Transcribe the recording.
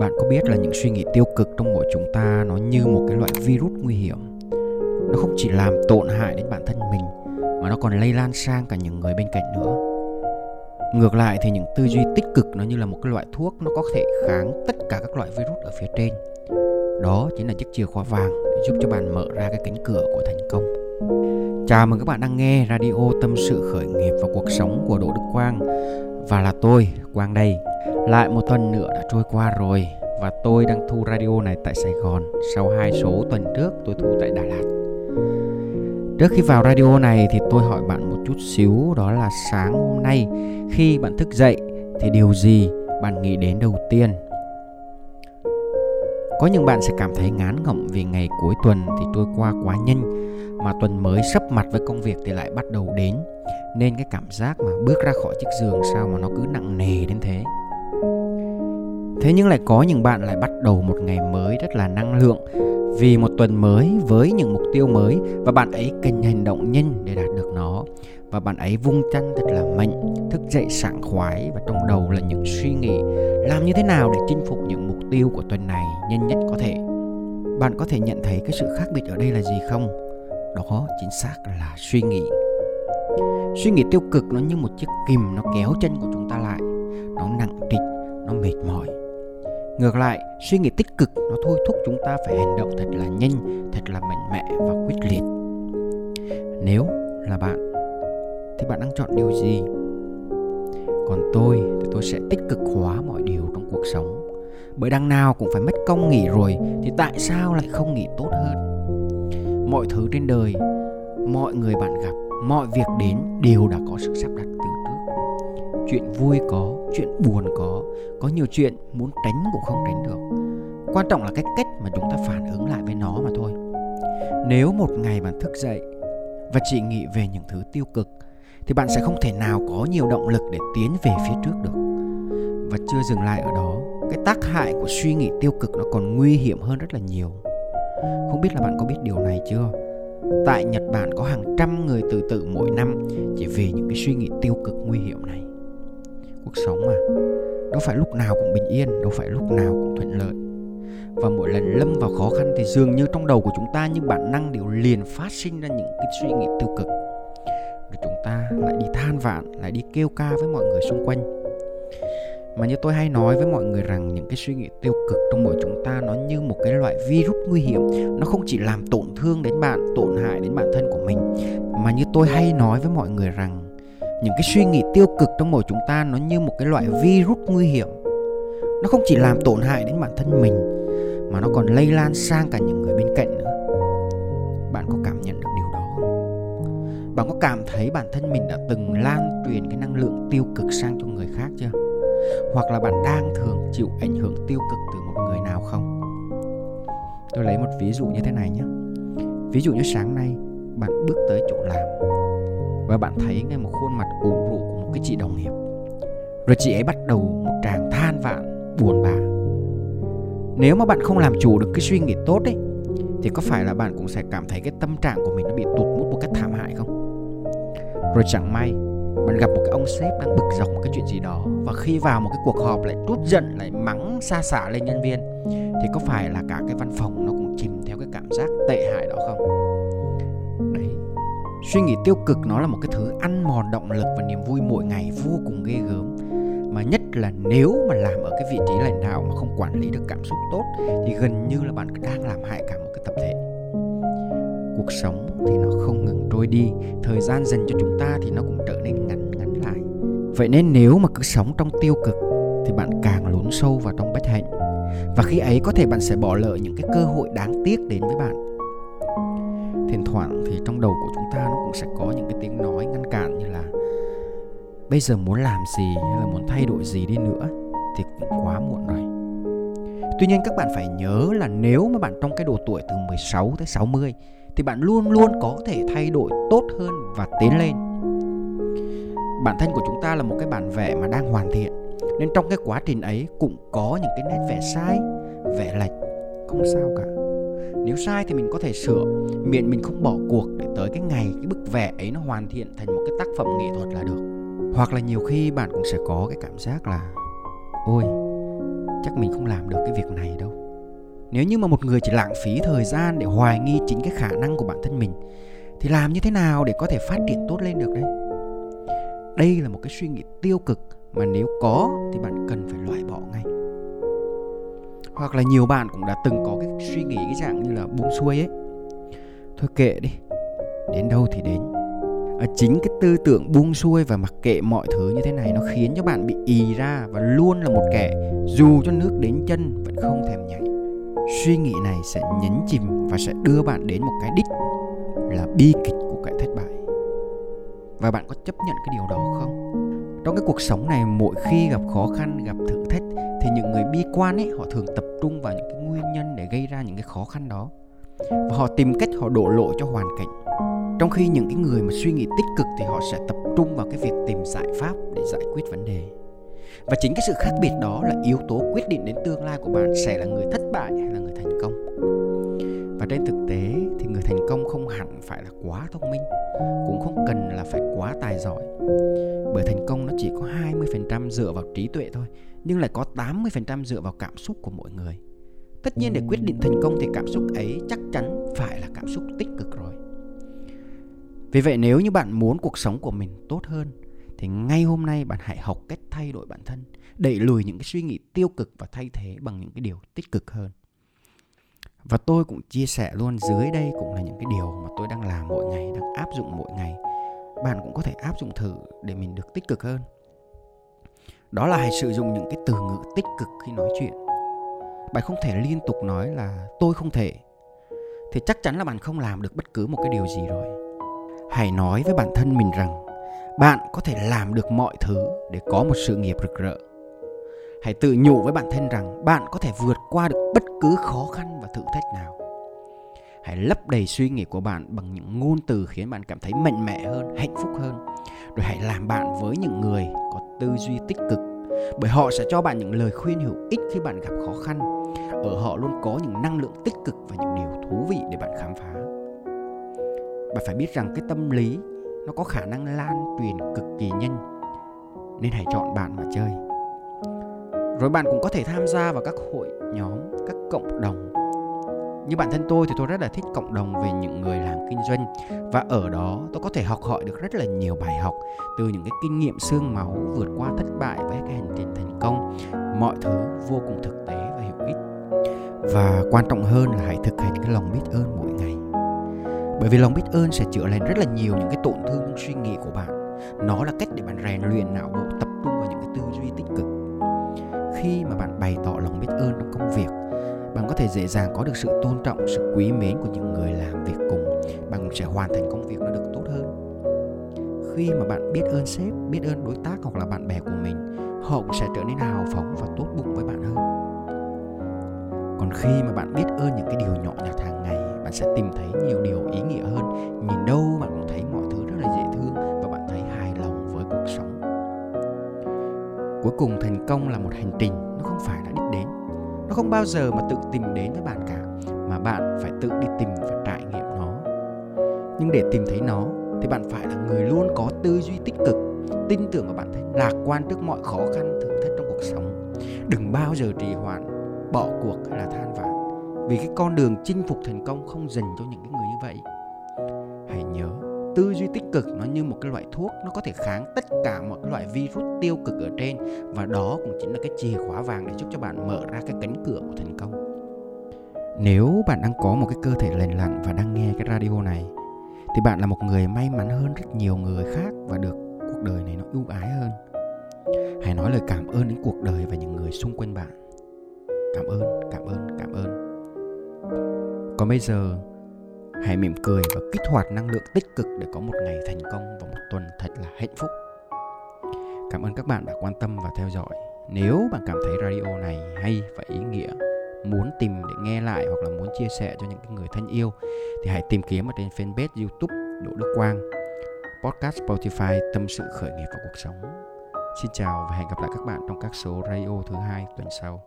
Bạn có biết là những suy nghĩ tiêu cực trong mỗi chúng ta nó như một cái loại virus nguy hiểm. Nó không chỉ làm tổn hại đến bản thân mình, mà nó còn lây lan sang cả những người bên cạnh nữa. Ngược lại thì những tư duy tích cực nó như là một cái loại thuốc, nó có thể kháng tất cả các loại virus ở phía trên. Đó chính là chiếc chìa khóa vàng để giúp cho bạn mở ra cái cánh cửa của thành công. Chào mừng các bạn đang nghe radio tâm sự khởi nghiệp và cuộc sống của Đỗ Đức Quang và là tôi, Quang đây. Lại một tuần nữa đã trôi qua rồi và tôi đang thu radio này tại Sài Gòn sau hai số tuần trước tôi thu tại Đà Lạt. Trước khi vào radio này thì tôi hỏi bạn một chút xíu đó là sáng hôm nay khi bạn thức dậy thì điều gì bạn nghĩ đến đầu tiên? Có những bạn sẽ cảm thấy ngán ngẩm vì ngày cuối tuần thì trôi qua quá nhanh mà tuần mới sắp mặt với công việc thì lại bắt đầu đến nên cái cảm giác mà bước ra khỏi chiếc giường sao mà nó cứ nặng nề đến thế. Thế nhưng lại có những bạn lại bắt đầu một ngày mới rất là năng lượng vì một tuần mới với những mục tiêu mới và bạn ấy cần hành động nhanh để đạt được nó. Và bạn ấy vung chăn thật là mạnh, thức dậy sảng khoái và trong đầu là những suy nghĩ làm như thế nào để chinh phục những mục tiêu của tuần này nhanh nhất có thể. Bạn có thể nhận thấy cái sự khác biệt ở đây là gì không? Đó chính xác là suy nghĩ suy nghĩ tiêu cực nó như một chiếc kìm nó kéo chân của chúng ta lại. Nó nặng trịch, nó mệt mỏi. Ngược lại, suy nghĩ tích cực nó thôi thúc chúng ta phải hành động thật là nhanh, thật là mạnh mẽ và quyết liệt. Nếu là bạn, thì bạn đang chọn điều gì? Còn tôi, thì tôi sẽ tích cực hóa mọi điều trong cuộc sống. Bởi đằng nào cũng phải mất công nghỉ rồi, thì tại sao lại không nghỉ tốt hơn? Mọi thứ trên đời, mọi người bạn gặp mọi việc đến đều đã có sự sắp đặt từ trước. Chuyện vui có, chuyện buồn có có nhiều chuyện muốn tránh cũng không tránh được. Quan trọng là cái cách mà chúng ta phản ứng lại với nó mà thôi. Nếu một ngày bạn thức dậy và chỉ nghĩ về những thứ tiêu cực, thì bạn sẽ không thể nào có nhiều động lực để tiến về phía trước được. Và chưa dừng lại ở đó, cái tác hại của suy nghĩ tiêu cực nó còn nguy hiểm hơn rất là nhiều. Không biết là bạn có biết điều này chưa? Tại nhật bản có hàng trăm người tự tử mỗi năm chỉ vì những cái suy nghĩ tiêu cực nguy hiểm này. Cuộc sống mà, đâu phải lúc nào cũng bình yên, đâu phải lúc nào cũng thuận lợi. Và mỗi lần lâm vào khó khăn thì dường như trong đầu của chúng ta như bản năng đều liền phát sinh ra những cái suy nghĩ tiêu cực. Rồi chúng ta lại đi than vãn, lại đi kêu ca với mọi người xung quanh mà như tôi hay nói với mọi người rằng, những cái suy nghĩ tiêu cực trong mỗi chúng ta nó như một cái loại virus nguy hiểm. Nó không chỉ làm tổn thương đến bạn, tổn hại đến bản thân của mình. Mà như tôi hay nói với mọi người rằng, những cái suy nghĩ tiêu cực trong mỗi chúng ta nó như một cái loại virus nguy hiểm. Nó không chỉ làm tổn hại đến bản thân mình, mà nó còn lây lan sang cả những người bên cạnh nữa. Bạn có cảm nhận được điều đó không? Bạn có cảm thấy bản thân mình đã từng lan truyền cái năng lượng tiêu cực sang cho người khác chưa? Hoặc là bạn đang thường chịu ảnh hưởng tiêu cực từ một người nào không? Tôi lấy một ví dụ như thế này nhé. Ví dụ như sáng nay, bạn bước tới chỗ làm và bạn thấy ngay một khuôn mặt ủ rũ của một cái chị đồng nghiệp. Rồi chị ấy bắt đầu một tràng than vãn, buồn bã. Nếu mà bạn không làm chủ được cái suy nghĩ tốt ấy, thì có phải là bạn cũng sẽ cảm thấy cái tâm trạng của mình nó bị tụt mút một cách thảm hại không? Rồi chẳng may bạn gặp một cái ông sếp đang bực dọc một cái chuyện gì đó và khi vào một cái cuộc họp lại trút giận, lại mắng, xa xả lên nhân viên, thì có phải là cả cái văn phòng nó cũng chìm theo cái cảm giác tệ hại đó không? Đấy, suy nghĩ tiêu cực nó là một cái thứ ăn mòn động lực và niềm vui mỗi ngày vô cùng ghê gớm. Mà nhất là nếu mà làm ở cái vị trí lãnh đạo mà không quản lý được cảm xúc tốt, thì gần như là bạn đang làm hại cả một cái tập thể. Cuộc sống thì nó không ngừng trôi đi, thời gian dành cho chúng ta thì nó cũng trở nên ngắn vậy nên nếu mà cứ sống trong tiêu cực, thì bạn càng lún sâu vào trong bất hạnh. Và khi ấy có thể bạn sẽ bỏ lỡ những cái cơ hội đáng tiếc đến với bạn. Thỉnh thoảng thì trong đầu của chúng ta nó cũng sẽ có những cái tiếng nói ngăn cản như là, bây giờ muốn làm gì hay là muốn thay đổi gì đi nữa thì cũng quá muộn rồi. Tuy nhiên các bạn phải nhớ là nếu mà bạn trong cái độ tuổi từ 16 tới 60 thì bạn luôn luôn có thể thay đổi tốt hơn và tiến lên bản thân của chúng ta là một cái bản vẽ mà đang hoàn thiện. Nên trong cái quá trình ấy cũng có những cái nét vẽ sai, vẽ lệch. Không sao cả. Nếu sai thì mình có thể sửa. Miễn mình không bỏ cuộc để tới cái ngày cái bức vẽ ấy nó hoàn thiện thành một cái tác phẩm nghệ thuật là được. Hoặc là nhiều khi bạn cũng sẽ có cái cảm giác là, ôi, chắc mình không làm được cái việc này đâu. Nếu như mà một người chỉ lãng phí thời gian để hoài nghi chính cái khả năng của bản thân mình, thì làm như thế nào để có thể phát triển tốt lên được đấy đây là một cái suy nghĩ tiêu cực mà nếu có thì bạn cần phải loại bỏ ngay. Hoặc là nhiều bạn cũng đã từng có cái suy nghĩ cái dạng như là buông xuôi ấy. Thôi kệ đi đến đâu thì đến. À, chính cái tư tưởng buông xuôi và mặc kệ mọi thứ như thế này nó khiến cho bạn bị ì ra và luôn là một kẻ dù cho nước đến chân vẫn không thèm nhảy. Suy nghĩ này sẽ nhấn chìm và sẽ đưa bạn đến một cái đích là bi kịch của cái thất bại và bạn có chấp nhận cái điều đó không? Trong cái cuộc sống này, mỗi khi gặp khó khăn, gặp thử thách, thì những người bi quan ấy, họ thường tập trung vào những cái nguyên nhân để gây ra những cái khó khăn đó. Và họ tìm cách họ đổ lỗi cho hoàn cảnh. Trong khi những cái người mà suy nghĩ tích cực thì họ sẽ tập trung vào cái việc tìm giải pháp để giải quyết vấn đề. Và chính cái sự khác biệt đó là yếu tố quyết định đến tương lai của bạn, sẽ là người thất bại hay là người thành công. Và trên thực tế công không hẳn phải là quá thông minh, cũng không cần là phải quá tài giỏi. Bởi thành công nó chỉ có 20% dựa vào trí tuệ thôi, nhưng lại có 80% dựa vào cảm xúc của mỗi người. Tất nhiên để quyết định thành công thì cảm xúc ấy chắc chắn phải là cảm xúc tích cực rồi. Vì vậy nếu như bạn muốn cuộc sống của mình tốt hơn, thì ngay hôm nay bạn hãy học cách thay đổi bản thân, đẩy lùi những cái suy nghĩ tiêu cực và thay thế bằng những cái điều tích cực hơn và tôi cũng chia sẻ luôn, dưới đây cũng là những cái điều mà tôi đang làm mỗi ngày, đang áp dụng mỗi ngày. Bạn cũng có thể áp dụng thử để mình được tích cực hơn. Đó là hãy sử dụng những cái từ ngữ tích cực khi nói chuyện. Bạn không thể liên tục nói là tôi không thể thì chắc chắn là bạn không làm được bất cứ một cái điều gì rồi. Hãy nói với bản thân mình rằng bạn có thể làm được mọi thứ để có một sự nghiệp rực rỡ hãy tự nhủ với bản thân rằng bạn có thể vượt qua được bất cứ khó khăn và thử thách nào. Hãy lấp đầy suy nghĩ của bạn bằng những ngôn từ khiến bạn cảm thấy mạnh mẽ hơn, hạnh phúc hơn. Rồi hãy làm bạn với những người có tư duy tích cực, bởi họ sẽ cho bạn những lời khuyên hữu ích khi bạn gặp khó khăn. Ở họ luôn có những năng lượng tích cực và những điều thú vị để bạn khám phá. Bạn phải biết rằng cái tâm lý nó có khả năng lan truyền cực kỳ nhanh, nên hãy chọn bạn mà chơi rồi bạn cũng có thể tham gia vào các hội nhóm, các cộng đồng. Như bản thân tôi thì tôi rất là thích cộng đồng về những người làm kinh doanh. Và ở đó tôi có thể học hỏi được rất là nhiều bài học từ những cái kinh nghiệm xương máu vượt qua thất bại với cái hành trình thành công. Mọi thứ vô cùng thực tế và hữu ích. Và quan trọng hơn là hãy thực hành cái lòng biết ơn mỗi ngày. Bởi vì lòng biết ơn sẽ chữa lành rất là nhiều những cái tổn thương trong suy nghĩ của bạn. Nó là cách để bạn rèn luyện não bộ bày tỏ lòng biết ơn trong công việc. Bạn có thể dễ dàng có được sự tôn trọng, sự quý mến của những người làm việc cùng. Bạn cũng sẽ hoàn thành công việc nó được tốt hơn. Khi mà bạn biết ơn sếp, biết ơn đối tác hoặc là bạn bè của mình, họ cũng sẽ trở nên hào phóng và tốt bụng với bạn hơn. Còn khi mà bạn biết ơn những cái điều nhỏ nhặt hàng ngày, bạn sẽ tìm thấy nhiều điều ý nghĩa hơn. Nhìn đâu bạn cũng thấy mọi thứ rất là dễ thương và bạn thấy hài lòng với cuộc sống. Cuối cùng, thành công là một hành trình không phải là đích đến. Nó không bao giờ mà tự tìm đến với bạn cả, mà bạn phải tự đi tìm và trải nghiệm nó. Nhưng để tìm thấy nó, thì bạn phải là người luôn có tư duy tích cực, tin tưởng vào bản thân, lạc quan trước mọi khó khăn, thử thách trong cuộc sống. Đừng bao giờ trì hoãn, bỏ cuộc hay là than vãn, vì cái con đường chinh phục thành công không dành cho những cái người như vậy tư duy tích cực nó như một cái loại thuốc, nó có thể kháng tất cả mọi loại virus tiêu cực ở trên. Và đó cũng chính là cái chìa khóa vàng để giúp cho bạn mở ra cái cánh cửa của thành công. Nếu bạn đang có một cái cơ thể lành lặn và đang nghe cái radio này, thì bạn là một người may mắn hơn rất nhiều người khác và được cuộc đời này nó ưu ái hơn. Hãy nói lời cảm ơn đến cuộc đời và những người xung quanh bạn. Cảm ơn cảm ơn cảm ơn. Còn bây giờ hãy mỉm cười và kích hoạt năng lượng tích cực để có một ngày thành công và một tuần thật là hạnh phúc. Cảm ơn các bạn đã quan tâm và theo dõi. Nếu bạn cảm thấy radio này hay và ý nghĩa, muốn tìm để nghe lại hoặc là muốn chia sẻ cho những người thân yêu, thì hãy tìm kiếm ở trên fanpage youtube Đỗ Đức Quang, podcast Spotify, tâm sự khởi nghiệp và cuộc sống. Xin chào và hẹn gặp lại các bạn trong các số radio thứ hai tuần sau.